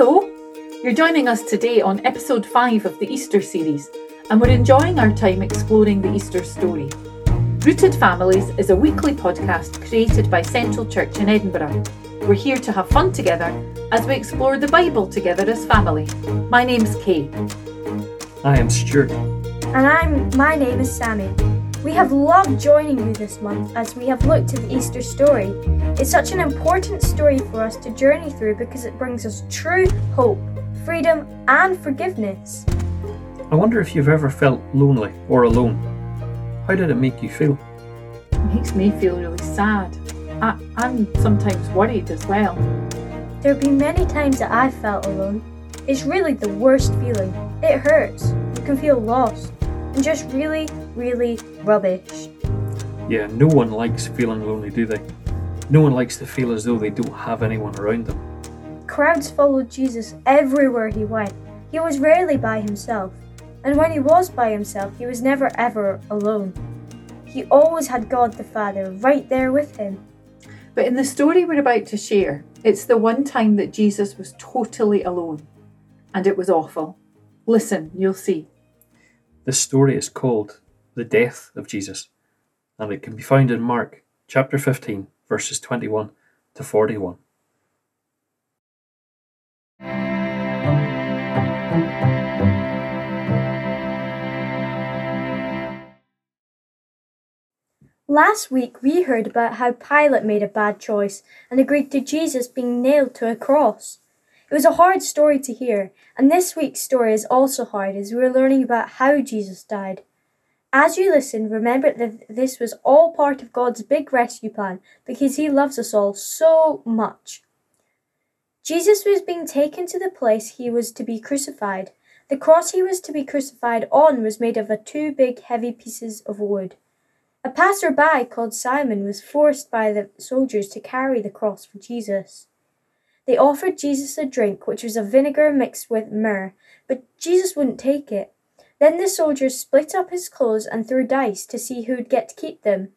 Hello! You're joining us today on episode 5 of the Easter series, and we're enjoying our time exploring the Easter story. Rooted Families is a weekly podcast created by Central Church in Edinburgh. We're here to have fun together as we explore the Bible together as family. My name's Kay. I am Stuart. And I'm my name is Sammy. We have loved joining you this month as we have looked at the Easter story. It's such an important story for us to journey through because it brings us true hope, freedom, and forgiveness. I wonder if you've ever felt lonely or alone. How did it make you feel? It makes me feel really sad. I, I'm sometimes worried as well. There have been many times that I've felt alone. It's really the worst feeling. It hurts. You can feel lost and just really, really rubbish. Yeah, no one likes feeling lonely, do they? No one likes to feel as though they don't have anyone around them. Crowds followed Jesus everywhere he went. He was rarely by himself, and when he was by himself, he was never ever alone. He always had God the Father right there with him. But in the story we're about to share, it's the one time that Jesus was totally alone, and it was awful. Listen, you'll see. This story is called The Death of Jesus, and it can be found in Mark chapter 15, verses 21 to 41. Last week we heard about how Pilate made a bad choice and agreed to Jesus being nailed to a cross. It was a hard story to hear, and this week's story is also hard as we're learning about how Jesus died. As you listen, remember that this was all part of God's big rescue plan because He loves us all so much. Jesus was being taken to the place he was to be crucified. The cross he was to be crucified on was made of two big heavy pieces of wood. A passer-by called Simon was forced by the soldiers to carry the cross for Jesus. They offered Jesus a drink which was a vinegar mixed with myrrh, but Jesus wouldn't take it. Then the soldiers split up his clothes and threw dice to see who'd get to keep them.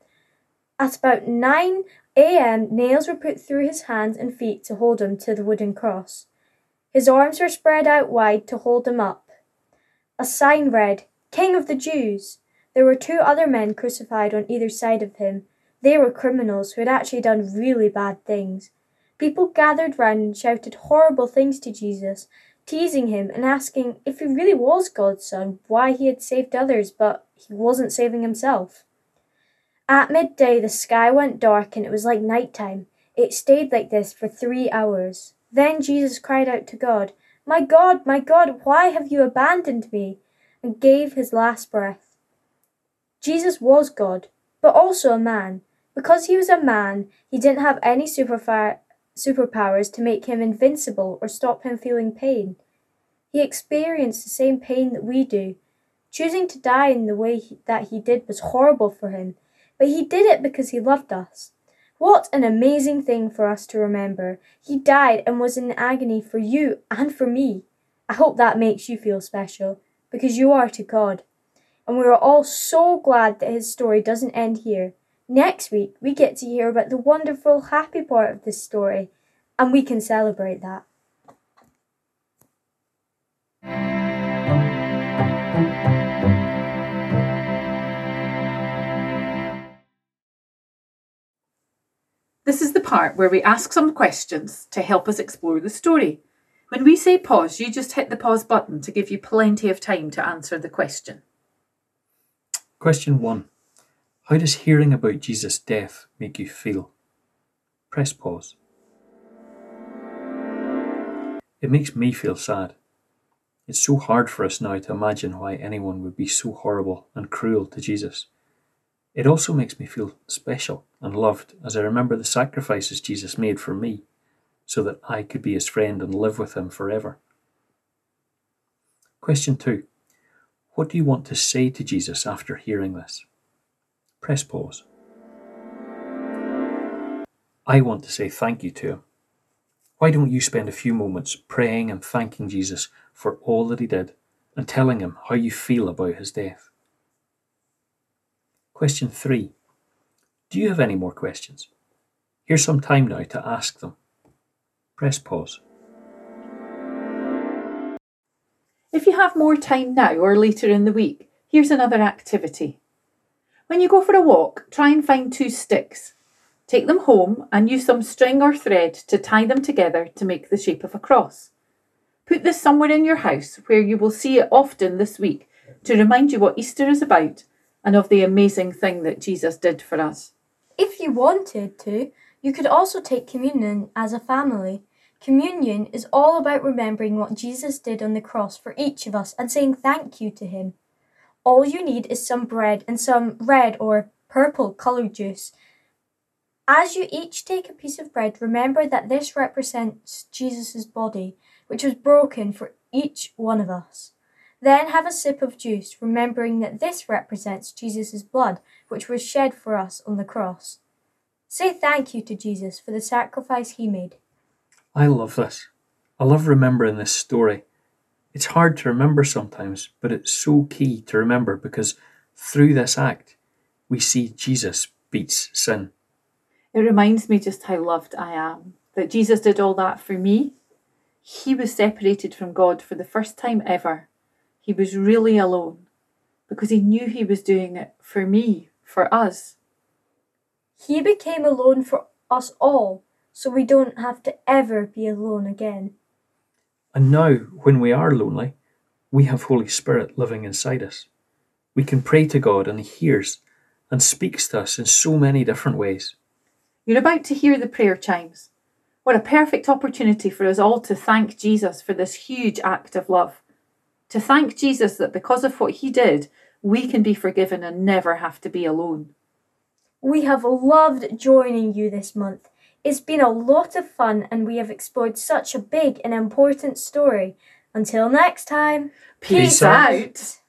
At about 9 a.m., nails were put through his hands and feet to hold him to the wooden cross. His arms were spread out wide to hold him up. A sign read, King of the Jews. There were two other men crucified on either side of him. They were criminals who had actually done really bad things. People gathered round and shouted horrible things to Jesus, teasing him and asking if he really was God's son, why he had saved others, but he wasn't saving himself. At midday, the sky went dark and it was like night time. It stayed like this for three hours. Then Jesus cried out to God, My God, my God, why have you abandoned me? and gave his last breath. Jesus was God, but also a man. Because he was a man, he didn't have any superfire superpowers to make him invincible or stop him feeling pain. He experienced the same pain that we do. Choosing to die in the way he, that he did was horrible for him, but he did it because he loved us. What an amazing thing for us to remember. He died and was in agony for you and for me. I hope that makes you feel special, because you are to God. And we are all so glad that his story doesn't end here. Next week, we get to hear about the wonderful, happy part of this story, and we can celebrate that. This is the part where we ask some questions to help us explore the story. When we say pause, you just hit the pause button to give you plenty of time to answer the question. Question 1 How does hearing about Jesus' death make you feel? Press pause. It makes me feel sad. It's so hard for us now to imagine why anyone would be so horrible and cruel to Jesus. It also makes me feel special and loved as I remember the sacrifices Jesus made for me so that I could be his friend and live with him forever. Question 2 What do you want to say to Jesus after hearing this? Press pause. I want to say thank you to him. Why don't you spend a few moments praying and thanking Jesus for all that he did and telling him how you feel about his death? Question 3 Do you have any more questions? Here's some time now to ask them. Press pause. If you have more time now or later in the week, here's another activity. When you go for a walk, try and find two sticks. Take them home and use some string or thread to tie them together to make the shape of a cross. Put this somewhere in your house where you will see it often this week to remind you what Easter is about and of the amazing thing that Jesus did for us. If you wanted to, you could also take communion as a family. Communion is all about remembering what Jesus did on the cross for each of us and saying thank you to him. All you need is some bread and some red or purple coloured juice. As you each take a piece of bread, remember that this represents Jesus' body, which was broken for each one of us. Then have a sip of juice, remembering that this represents Jesus' blood, which was shed for us on the cross. Say thank you to Jesus for the sacrifice he made. I love this. I love remembering this story. It's hard to remember sometimes, but it's so key to remember because through this act, we see Jesus beats sin. It reminds me just how loved I am, that Jesus did all that for me. He was separated from God for the first time ever. He was really alone because he knew he was doing it for me, for us. He became alone for us all, so we don't have to ever be alone again. And now, when we are lonely, we have Holy Spirit living inside us. We can pray to God and He hears and speaks to us in so many different ways. You're about to hear the prayer chimes. What a perfect opportunity for us all to thank Jesus for this huge act of love. To thank Jesus that because of what He did, we can be forgiven and never have to be alone. We have loved joining you this month. It's been a lot of fun and we have explored such a big and important story. Until next time, Peace, Peace out. out.